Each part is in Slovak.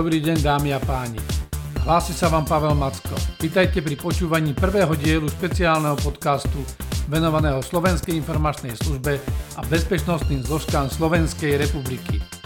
dobrý deň dámy a páni. Hlási sa vám Pavel Macko. Vítajte pri počúvaní prvého dielu špeciálneho podcastu venovaného Slovenskej informačnej službe a bezpečnostným zložkám Slovenskej republiky.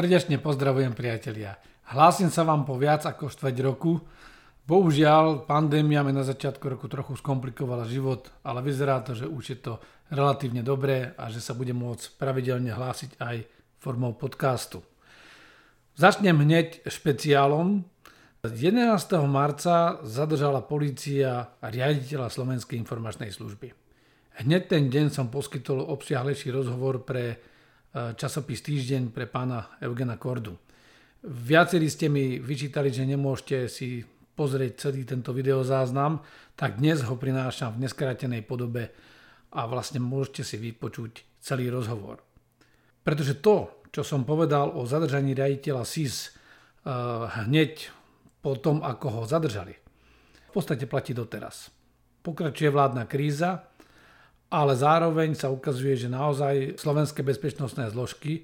Srdečne pozdravujem priatelia. Hlásim sa vám po viac ako štveť roku. Bohužiaľ, pandémia mi na začiatku roku trochu skomplikovala život, ale vyzerá to, že už je to relatívne dobré a že sa budem môcť pravidelne hlásiť aj formou podcastu. Začnem hneď špeciálom. 11. marca zadržala polícia riaditeľa Slovenskej informačnej služby. Hneď ten deň som poskytol obsiahlejší rozhovor pre časopis Týždeň pre pána Eugena Kordu. Viacerí ste mi vyčítali, že nemôžete si pozrieť celý tento videozáznam, tak dnes ho prinášam v neskrátenej podobe a vlastne môžete si vypočuť celý rozhovor. Pretože to, čo som povedal o zadržaní riaditeľa SIS eh, hneď po tom, ako ho zadržali, v podstate platí doteraz. Pokračuje vládna kríza, ale zároveň sa ukazuje, že naozaj slovenské bezpečnostné zložky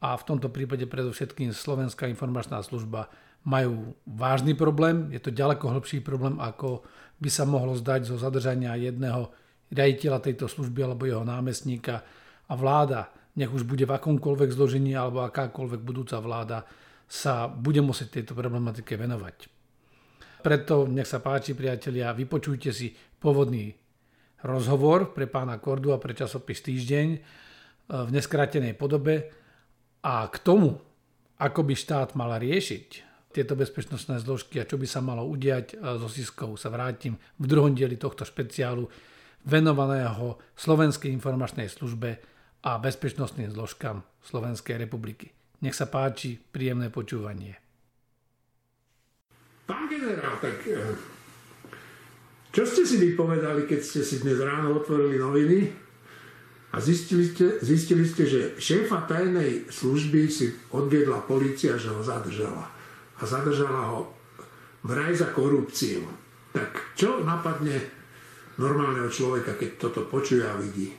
a v tomto prípade predovšetkým Slovenská informačná služba majú vážny problém. Je to ďaleko hlbší problém, ako by sa mohlo zdať zo zadržania jedného riaditeľa tejto služby alebo jeho námestníka a vláda, nech už bude v akomkoľvek zložení alebo akákoľvek budúca vláda, sa bude musieť tejto problematike venovať. Preto nech sa páči, priatelia, vypočujte si pôvodný rozhovor pre pána Kordu a pre časopis Týždeň e, v neskrátenej podobe a k tomu, ako by štát mal riešiť tieto bezpečnostné zložky a čo by sa malo udiať e, so Siskou, sa vrátim v druhom dieli tohto špeciálu venovaného Slovenskej informačnej službe a bezpečnostným zložkám Slovenskej republiky. Nech sa páči, príjemné počúvanie. Pán generál, tak e, čo ste si vypovedali, keď ste si dnes ráno otvorili noviny a zistili ste, zistili ste že šéfa tajnej služby si odviedla policia, že ho zadržala. A zadržala ho vraj za korupciu. Tak čo napadne normálneho človeka, keď toto počuje a vidí?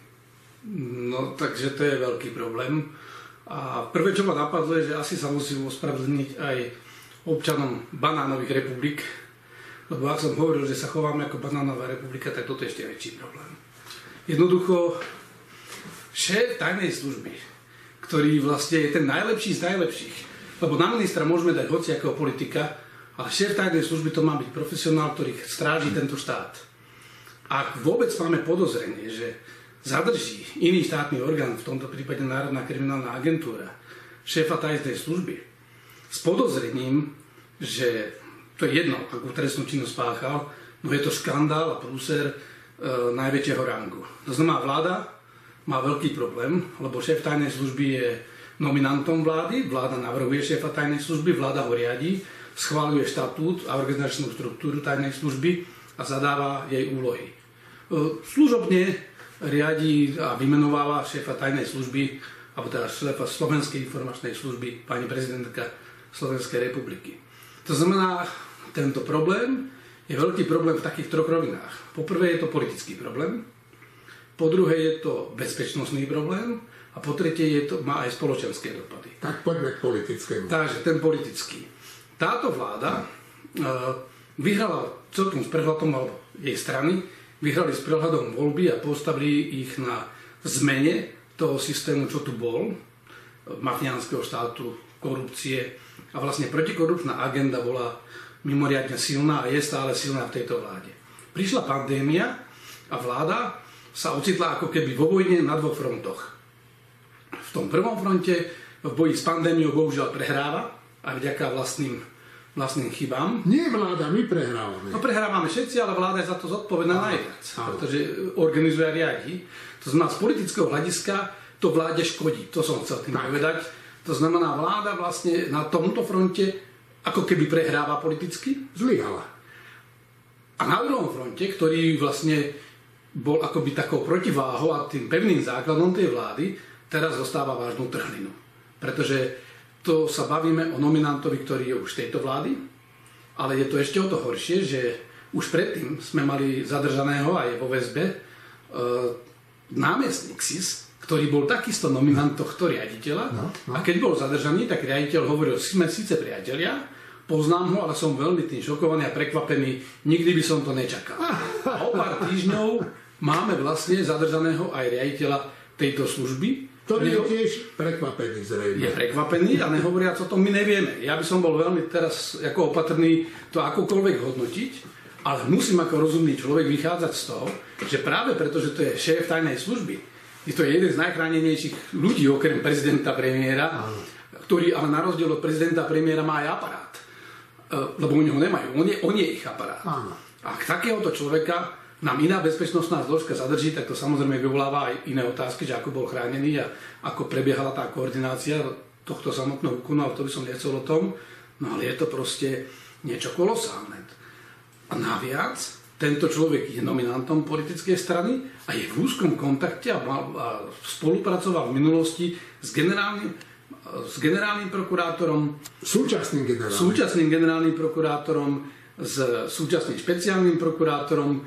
No, takže to je veľký problém. A prvé, čo ma napadlo, je, že asi sa musím ospravedlniť aj občanom banánových republik, lebo ak som hovoril, že sa chováme ako banánová republika, tak toto je ešte väčší problém. Jednoducho, šéf tajnej služby, ktorý vlastne je ten najlepší z najlepších, lebo na ministra môžeme dať hociakého politika, ale šéf tajnej služby to má byť profesionál, ktorý stráži tento štát. Ak vôbec máme podozrenie, že zadrží iný štátny orgán, v tomto prípade Národná kriminálna agentúra, šéfa tajnej služby, s podozrením, že to je jedno, akú trestnú činnosť spáchal, no je to škandál a prúser e, najväčšieho rangu. To znamená, vláda má veľký problém, lebo šéf tajnej služby je nominantom vlády, vláda navrhuje šéfa tajnej služby, vláda ho riadi, schváluje štatút a organizačnú štruktúru tajnej služby a zadáva jej úlohy. E, služobne riadi a vymenováva šéfa tajnej služby, alebo teda šéfa Slovenskej informačnej služby, pani prezidentka Slovenskej republiky. To znamená, tento problém je veľký problém v takých troch rovinách. Po prvé je to politický problém, po druhé je to bezpečnostný problém a po tretie je to, má aj spoločenské dopady. Tak poďme k politickému. Takže ten politický. Táto vláda e, vyhrala celkom s prehľadom, alebo jej strany, vyhrali s prehľadom voľby a postavili ich na zmene toho systému, čo tu bol, mafiánskeho štátu, korupcie. A vlastne protikorupčná agenda bola mimoriadne silná a je stále silná v tejto vláde. Prišla pandémia a vláda sa ocitla ako keby vo vojne na dvoch frontoch. V tom prvom fronte v boji s pandémiou bohužiaľ prehráva aj vďaka vlastným, vlastným chybám. Nie vláda, my prehrávame. No prehrávame všetci, ale vláda je za to zodpovedná najviac, pretože organizuje a riadi. To znamená, z politického hľadiska to vláde škodí. To som chcel tým tak. povedať. To znamená, vláda vlastne na tomto fronte ako keby prehráva politicky. Zlyhala. A na druhom fronte, ktorý vlastne bol akoby takou protiváhou a tým pevným základom tej vlády, teraz dostáva vážnu trhlinu. Pretože to sa bavíme o nominantovi, ktorý je už tejto vlády, ale je to ešte o to horšie, že už predtým sme mali zadržaného aj vo väzbe e, námestník SIS, ktorý bol takisto nominant tohto riaditeľa. No, no. A keď bol zadržaný, tak riaditeľ hovoril, sme síce priatelia, poznám ho, ale som veľmi tým šokovaný a prekvapený, nikdy by som to nečakal. A o pár týždňov máme vlastne zadržaného aj riaditeľa tejto služby, ktorý je tiež prekvapený zrejme. Je prekvapený a nehovoriac o tom my nevieme. Ja by som bol veľmi teraz ako opatrný to akokoľvek hodnotiť, ale musím ako rozumný človek vychádzať z toho, že práve preto, že to je šéf tajnej služby, je to jeden z najchránenejších ľudí okrem prezidenta premiéra, Áno. ktorý ale na rozdiel od prezidenta premiéra má aj aparát. E, lebo oni ho nemajú. On je, on je ich aparát. Áno. A takéhoto človeka nám iná bezpečnostná zložka zadrží, tak to samozrejme vyvoláva aj iné otázky, že ako bol chránený a ako prebiehala tá koordinácia tohto samotného úkonu, ale to by som nechcel o tom. No ale je to proste niečo kolosálne. A naviac, tento človek je nominantom politickej strany a je v úzkom kontakte a, spolupracoval v minulosti s generálnym, s generálnym prokurátorom, súčasným generálnym. súčasným generálnym prokurátorom, s súčasným špeciálnym prokurátorom,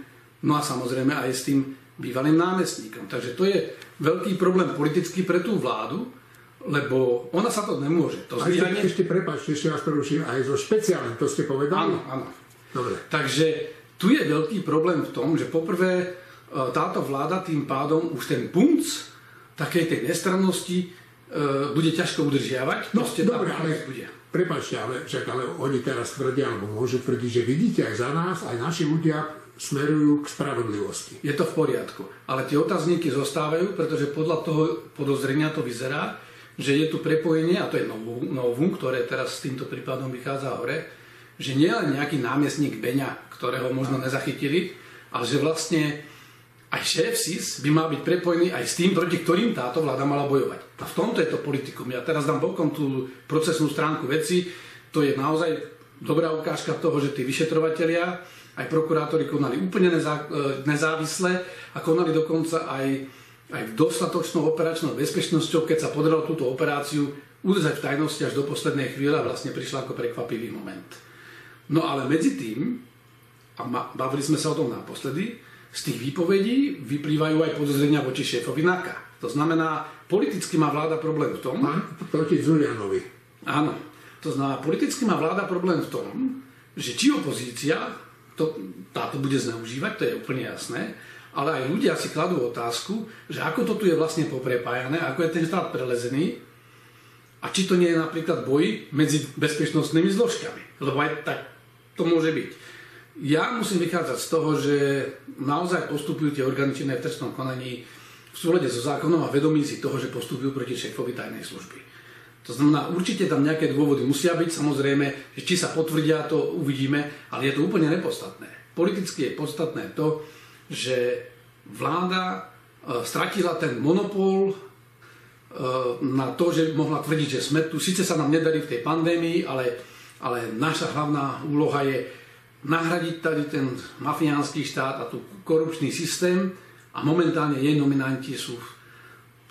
No a samozrejme aj s tým bývalým námestníkom. Takže to je veľký problém politický pre tú vládu, lebo ona sa to nemôže. To a ešte, ešte prepáč, ešte vás preruším, aj so špeciálnym, to ste povedali? Áno, áno. Dobre. Takže tu je veľký problém v tom, že poprvé e, táto vláda tým pádom už ten punc takej tej nestrannosti e, bude ťažko udržiavať. No, dobre, ale bude. Prepačte, ale, však, ale oni teraz tvrdia, alebo môžu tvrdiť, že vidíte aj za nás, aj naši ľudia smerujú k spravodlivosti. Je to v poriadku. Ale tie otázniky zostávajú, pretože podľa toho podozrenia to vyzerá, že je tu prepojenie, a to je novum, ktoré teraz s týmto prípadom vychádza hore, že nie len nejaký námestník Beňa, ktorého možno nezachytili, ale že vlastne aj šéf SIS by mal byť prepojený aj s tým, proti ktorým táto vláda mala bojovať. A v tomto je to politikum. Ja teraz dám bokom tú procesnú stránku veci. To je naozaj dobrá ukážka toho, že tí vyšetrovateľia aj prokurátori konali úplne nezá, e, nezávisle a konali dokonca aj, aj v dostatočnou operačnou bezpečnosťou, keď sa podarilo túto operáciu udržať v tajnosti až do poslednej chvíle a vlastne prišla ako prekvapivý moment. No ale medzi tým, a bavili sme sa o tom naposledy, z tých výpovedí vyplývajú aj podozrenia voči šéfovi NAKA. To znamená, politicky má vláda problém v tom... Proti Zulianovi. Áno. To znamená, politicky má vláda problém v tom, že či opozícia to, táto bude zneužívať, to je úplne jasné, ale aj ľudia si kladú otázku, že ako to tu je vlastne poprepájané, ako je ten štát prelezený a či to nie je napríklad boj medzi bezpečnostnými zložkami, lebo aj tak to môže byť. Ja musím vychádzať z toho, že naozaj postupujú tie orgány činné v trestnom konaní v súlade so zákonom a vedomí si toho, že postupujú proti šéfovi tajnej služby. To znamená, určite tam nejaké dôvody musia byť, samozrejme, že či sa potvrdia, to uvidíme, ale je to úplne nepodstatné. Politicky je podstatné to, že vláda e, stratila ten monopol e, na to, že mohla tvrdiť, že sme tu. Sice sa nám nedarí v tej pandémii, ale, ale naša hlavná úloha je nahradiť tady ten mafiánsky štát a tu korupčný systém a momentálne jej nominanti sú v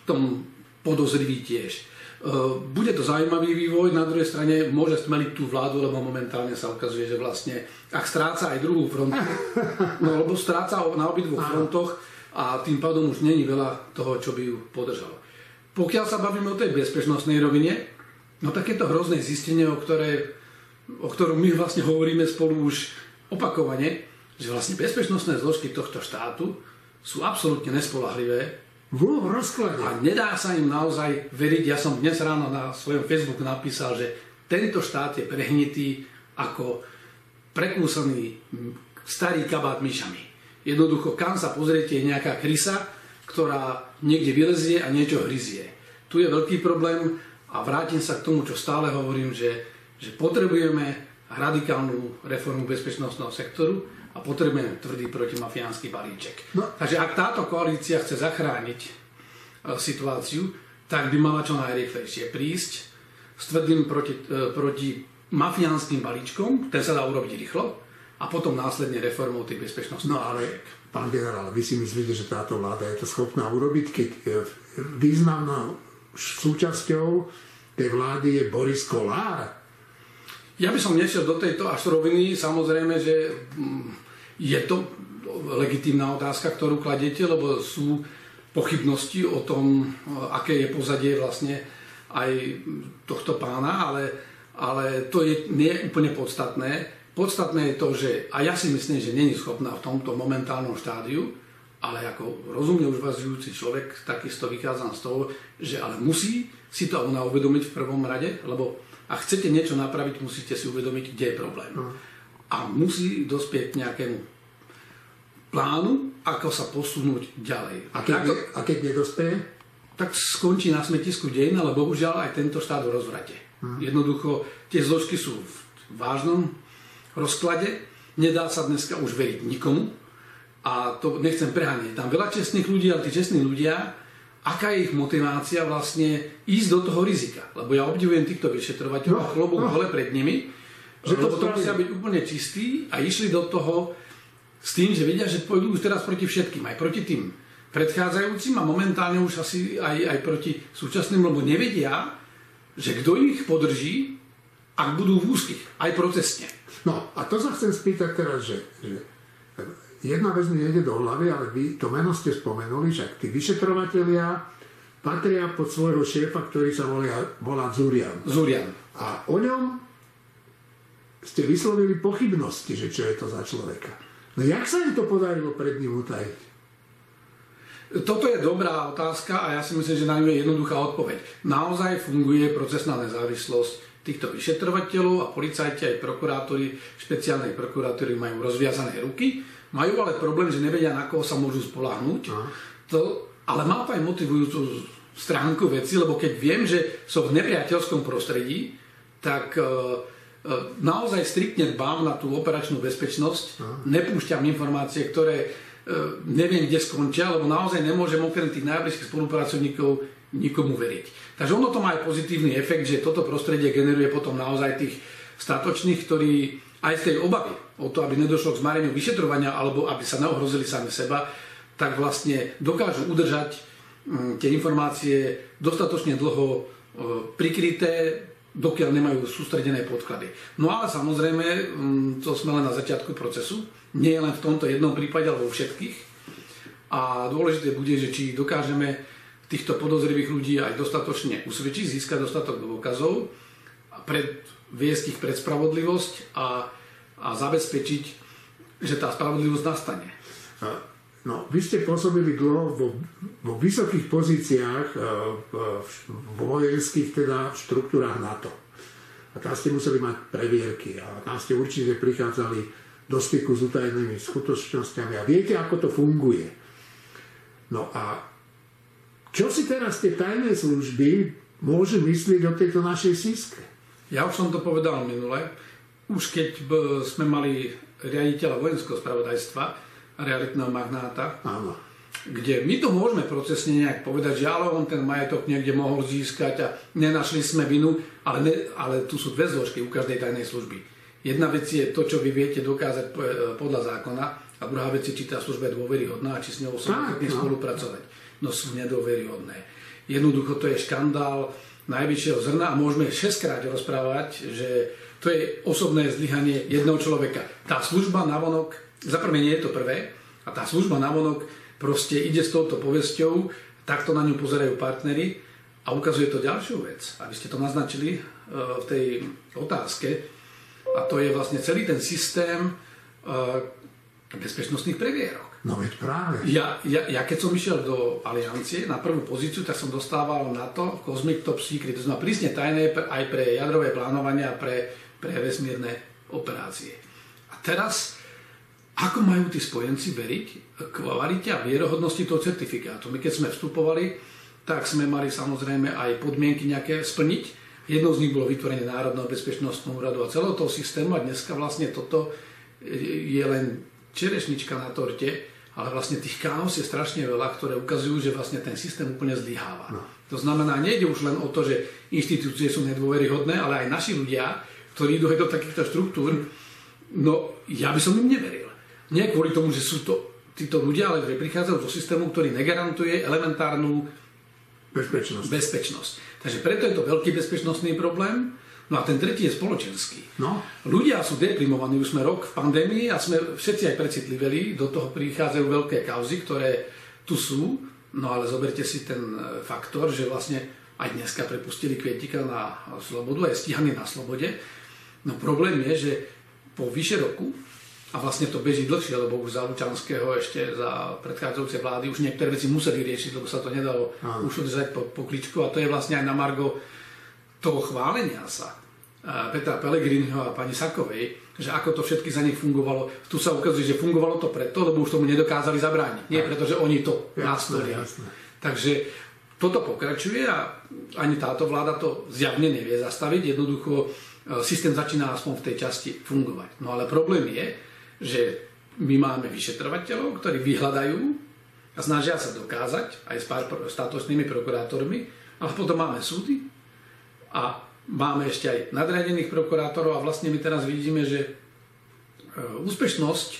tom podozriví tiež. Eh, bude to zaujímavý vývoj, na druhej strane môže stmeliť tú vládu, lebo momentálne sa ukazuje, že vlastne, ak stráca aj druhú frontu, no lebo stráca na obidvoch frontoch a tým pádom už není veľa toho, čo by ju podržalo. Pokiaľ sa bavíme o tej bezpečnostnej rovine, no tak je to hrozné zistenie, o, ktoré, o ktorom my vlastne hovoríme spolu už opakovane, že vlastne bezpečnostné zložky tohto štátu sú absolútne nespolahlivé v rozklade. A nedá sa im naozaj veriť. Ja som dnes ráno na svojom Facebooku napísal, že tento štát je prehnitý ako prekúsený starý kabát myšami. Jednoducho, kam sa pozriete, je nejaká krysa, ktorá niekde vylezie a niečo hryzie. Tu je veľký problém a vrátim sa k tomu, čo stále hovorím, že, že potrebujeme radikálnu reformu bezpečnostného sektoru, a potrebujeme tvrdý protimafiánsky balíček. No. Takže ak táto koalícia chce zachrániť e, situáciu, tak by mala čo najrýchlejšie prísť s tvrdým proti, e, proti mafiánskym balíčkom, ten sa dá urobiť rýchlo, a potom následne reformou tých bezpečnostných. No ale, pán generál, vy si myslíte, že táto vláda je to schopná urobiť, keď e, významná súčasťou tej vlády je Boris Kolár? Ja by som nešiel do tejto až roviny. Samozrejme, že mm, je to legitímna otázka, ktorú kladete, lebo sú pochybnosti o tom, aké je pozadie vlastne aj tohto pána, ale, ale to je, nie je úplne podstatné. Podstatné je to, že, a ja si myslím, že není schopná v tomto momentálnom štádiu, ale ako rozumne uvažujúci človek, takisto vychádzam z toho, že ale musí si to ona uvedomiť v prvom rade, lebo ak chcete niečo napraviť, musíte si uvedomiť, kde je problém. No. A musí dospieť nejakému plánu, ako sa posunúť ďalej. A keď, ne, a keď nedospeje? Tak skončí na smetisku deň, ale bohužiaľ aj tento štát v rozvrate. Hmm. Jednoducho, tie zložky sú v vážnom rozklade, nedá sa dneska už veriť nikomu a to nechcem preháňať. Tam veľa čestných ľudí, ale tí čestní ľudia, aká je ich motivácia vlastne ísť do toho rizika. Lebo ja obdivujem týchto vyšetrovateľov no, a chlobok no. hole pred nimi, že to, to musia byť úplne čistí a išli do toho s tým, že vedia, že pôjdu už teraz proti všetkým, aj proti tým predchádzajúcim a momentálne už asi aj, aj proti súčasným, lebo nevedia, že kto ich podrží, ak budú v úzkých, aj procesne. No a to sa chcem spýtať teraz, že, že jedna vec mi nejde do hlavy, ale vy to meno ste spomenuli, že tí vyšetrovatelia patria pod svojho šéfa, ktorý sa volá, volá Zurian. Zurian. A o ňom ste vyslovili pochybnosti, že čo je to za človeka. No jak sa im to podarilo pred ním utajiť? Toto je dobrá otázka a ja si myslím, že na ňu je jednoduchá odpoveď. Naozaj funguje procesná nezávislosť týchto vyšetrovateľov a policajti aj prokurátori, špeciálnej prokurátory majú rozviazané ruky, majú ale problém, že nevedia, na koho sa môžu spolahnúť. To, ale má to aj motivujúcu stránku veci, lebo keď viem, že som v nepriateľskom prostredí, tak uh, E, naozaj striktne dbám na tú operačnú bezpečnosť, Aha. nepúšťam informácie, ktoré e, neviem, kde skončia, lebo naozaj nemôžem okrem tých najbližších spolupracovníkov nikomu veriť. Takže ono to má aj pozitívny efekt, že toto prostredie generuje potom naozaj tých statočných, ktorí aj z tej obavy o to, aby nedošlo k zmareniu vyšetrovania alebo aby sa neohrozili sami seba, tak vlastne dokážu udržať mm, tie informácie dostatočne dlho e, prikryté, dokiaľ nemajú sústredené podklady. No ale samozrejme, mm, to sme len na začiatku procesu, nie len v tomto jednom prípade, ale vo všetkých. A dôležité bude, že či dokážeme týchto podozrivých ľudí aj dostatočne usvedčiť, získať dostatok dôkazov, pred, viesť ich pred spravodlivosť a, a zabezpečiť, že tá spravodlivosť nastane. No, vy ste pôsobili dlho vo, vo vysokých pozíciách e, vo vojenských teda štruktúrách NATO. A tam ste museli mať previerky a tam ste určite prichádzali do styku s utajenými skutočnosťami a viete, ako to funguje. No a čo si teraz tie tajné služby môžu myslieť o tejto našej síske? Ja už som to povedal minule. Už keď sme mali riaditeľa vojenského spravodajstva, realitného magnáta. Áno. Kde my to môžeme procesne nejak povedať, že ale on ten majetok niekde mohol získať a nenašli sme vinu, ale, ne, ale tu sú dve zložky u každej tajnej služby. Jedna vec je to, čo vy viete dokázať podľa zákona a druhá vec je, či tá služba je dôveryhodná a či s ňou sa no. spolupracovať. No sú nedôveryhodné. Jednoducho to je škandál najvyššieho zrna a môžeme šestkrát rozprávať, že to je osobné zlyhanie jedného človeka. Tá služba navonok za prvé nie je to prvé a tá služba navonok proste ide s touto povesťou, takto na ňu pozerajú partnery a ukazuje to ďalšiu vec. Aby ste to naznačili e, v tej otázke a to je vlastne celý ten systém e, bezpečnostných previerok. No veď práve. Ja, ja, ja keď som išiel do aliancie na prvú pozíciu, tak som dostával na to Cosmic Top Secret, to znamená prísne tajné aj pre jadrové plánovanie a pre, pre vesmírne operácie. A teraz ako majú tí spojenci veriť kvalite a vierohodnosti toho certifikátu? My keď sme vstupovali, tak sme mali samozrejme aj podmienky nejaké splniť. Jednou z nich bolo vytvorenie Národného bezpečnostného úradu a celého toho systému a dneska vlastne toto je len čerešnička na torte, ale vlastne tých chaos je strašne veľa, ktoré ukazujú, že vlastne ten systém úplne zlyháva. No. To znamená, nejde už len o to, že inštitúcie sú nedôveryhodné, ale aj naši ľudia, ktorí idú do takýchto štruktúr, no ja by som im neveril. Nie kvôli tomu, že sú to títo ľudia, ale že prichádzajú zo systému, ktorý negarantuje elementárnu Bezpečnosť. bezpečnosť. Takže preto je to veľký bezpečnostný problém. No a ten tretí je spoločenský. No. Ľudia sú deprimovaní, už sme rok v pandémii a sme všetci aj precitliveli, do toho prichádzajú veľké kauzy, ktoré tu sú, no ale zoberte si ten e, faktor, že vlastne aj dneska prepustili Kvietika na slobodu, je stíhaný na slobode. No problém je, že po vyše roku a vlastne to beží dlhšie, lebo už za Lučanského ešte za predchádzajúce vlády už niektoré veci museli riešiť, lebo sa to nedalo Aha. už udržať po, po kličku a to je vlastne aj na Margo toho chválenia sa Petra Pellegriniho a pani Sakovej, že ako to všetky za nich fungovalo. Tu sa ukazuje, že fungovalo to preto, lebo už tomu nedokázali zabrániť. Nie preto, že oni to nastolili. Takže toto pokračuje a ani táto vláda to zjavne nevie zastaviť. Jednoducho e, systém začína aspoň v tej časti fungovať. No ale problém je, že my máme vyšetrovateľov, ktorí vyhľadajú a snažia sa dokázať aj s pár statočnými prokurátormi, ale potom máme súdy a máme ešte aj nadriadených prokurátorov a vlastne my teraz vidíme, že e, úspešnosť e,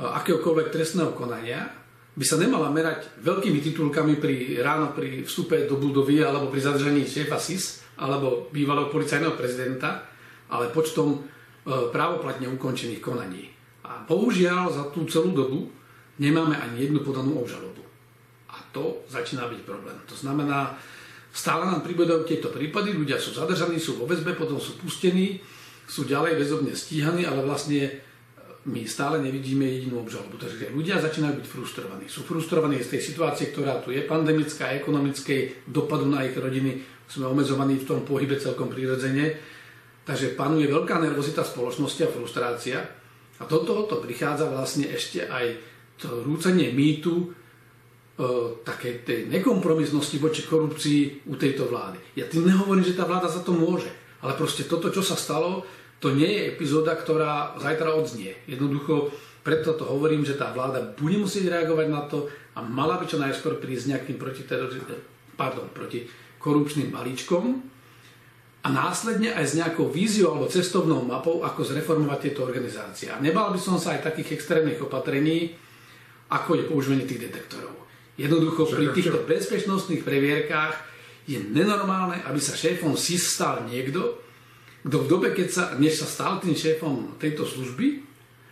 akéhokoľvek trestného konania by sa nemala merať veľkými titulkami pri, ráno pri vstupe do budovy alebo pri zadržaní šéfa SIS alebo bývalého policajného prezidenta, ale počtom právoplatne ukončených konaní. A bohužiaľ za tú celú dobu nemáme ani jednu podanú obžalobu. A to začína byť problém. To znamená, stále nám pribúdajú tieto prípady, ľudia sú zadržaní, sú vo väzbe, potom sú pustení, sú ďalej väzobne stíhaní, ale vlastne e, my stále nevidíme jedinú obžalobu. Takže ľudia začínajú byť frustrovaní. Sú frustrovaní z tej situácie, ktorá tu je, pandemická, ekonomickej, dopadu na ich rodiny. Sme omezovaní v tom pohybe celkom prirodzene. Takže panuje veľká nervozita spoločnosti a frustrácia. A do tohoto prichádza vlastne ešte aj to rúcenie mýtu také tej nekompromisnosti voči korupcii u tejto vlády. Ja tým nehovorím, že tá vláda za to môže, ale proste toto, čo sa stalo, to nie je epizóda, ktorá zajtra odznie. Jednoducho, preto to hovorím, že tá vláda bude musieť reagovať na to a mala by čo najskôr prísť nejakým proti, pardon, proti korupčným balíčkom, a následne aj s nejakou víziou alebo cestovnou mapou, ako zreformovať tieto organizácie. A nebal by som sa aj takých extrémnych opatrení, ako je používanie tých detektorov. Jednoducho pri týchto bezpečnostných previerkách je nenormálne, aby sa šéfom SIS stal niekto, kto v dobe, keď sa, než sa stal tým šéfom tejto služby,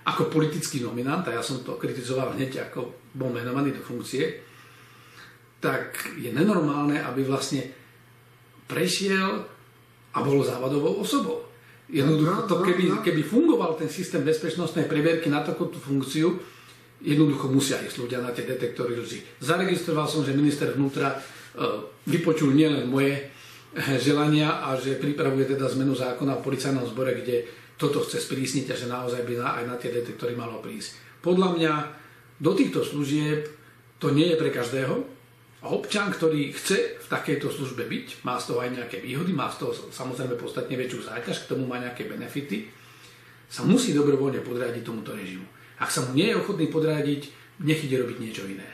ako politický nominant, a ja som to kritizoval hneď, ako bol menovaný do funkcie, tak je nenormálne, aby vlastne prešiel a bolo závadovou osobou. Jednoducho, to keby, keby fungoval ten systém bezpečnostnej previerky na takúto funkciu, jednoducho musia ísť ľudia na tie detektory lži. Zaregistroval som, že minister vnútra e, vypočul nielen moje e, želania a že pripravuje teda zmenu zákona v policajnom zbore, kde toto chce sprísniť a že naozaj by aj na tie detektory malo prísť. Podľa mňa do týchto služieb to nie je pre každého, a občan, ktorý chce v takejto službe byť, má z toho aj nejaké výhody, má z toho samozrejme podstatne väčšiu záťaž, k tomu má nejaké benefity, sa musí dobrovoľne podriadiť tomuto režimu. Ak sa mu nie je ochotný podriadiť, nech ide robiť niečo iné.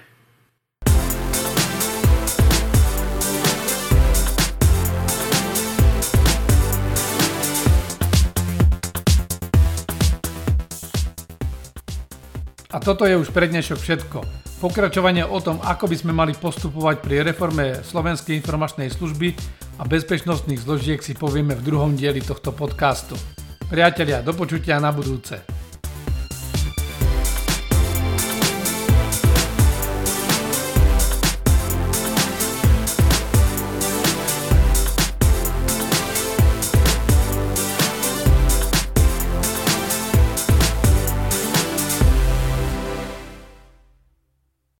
A toto je už pre dnešok všetko. Pokračovanie o tom, ako by sme mali postupovať pri reforme Slovenskej informačnej služby a bezpečnostných zložiek si povieme v druhom dieli tohto podcastu. Priatelia, do počutia na budúce.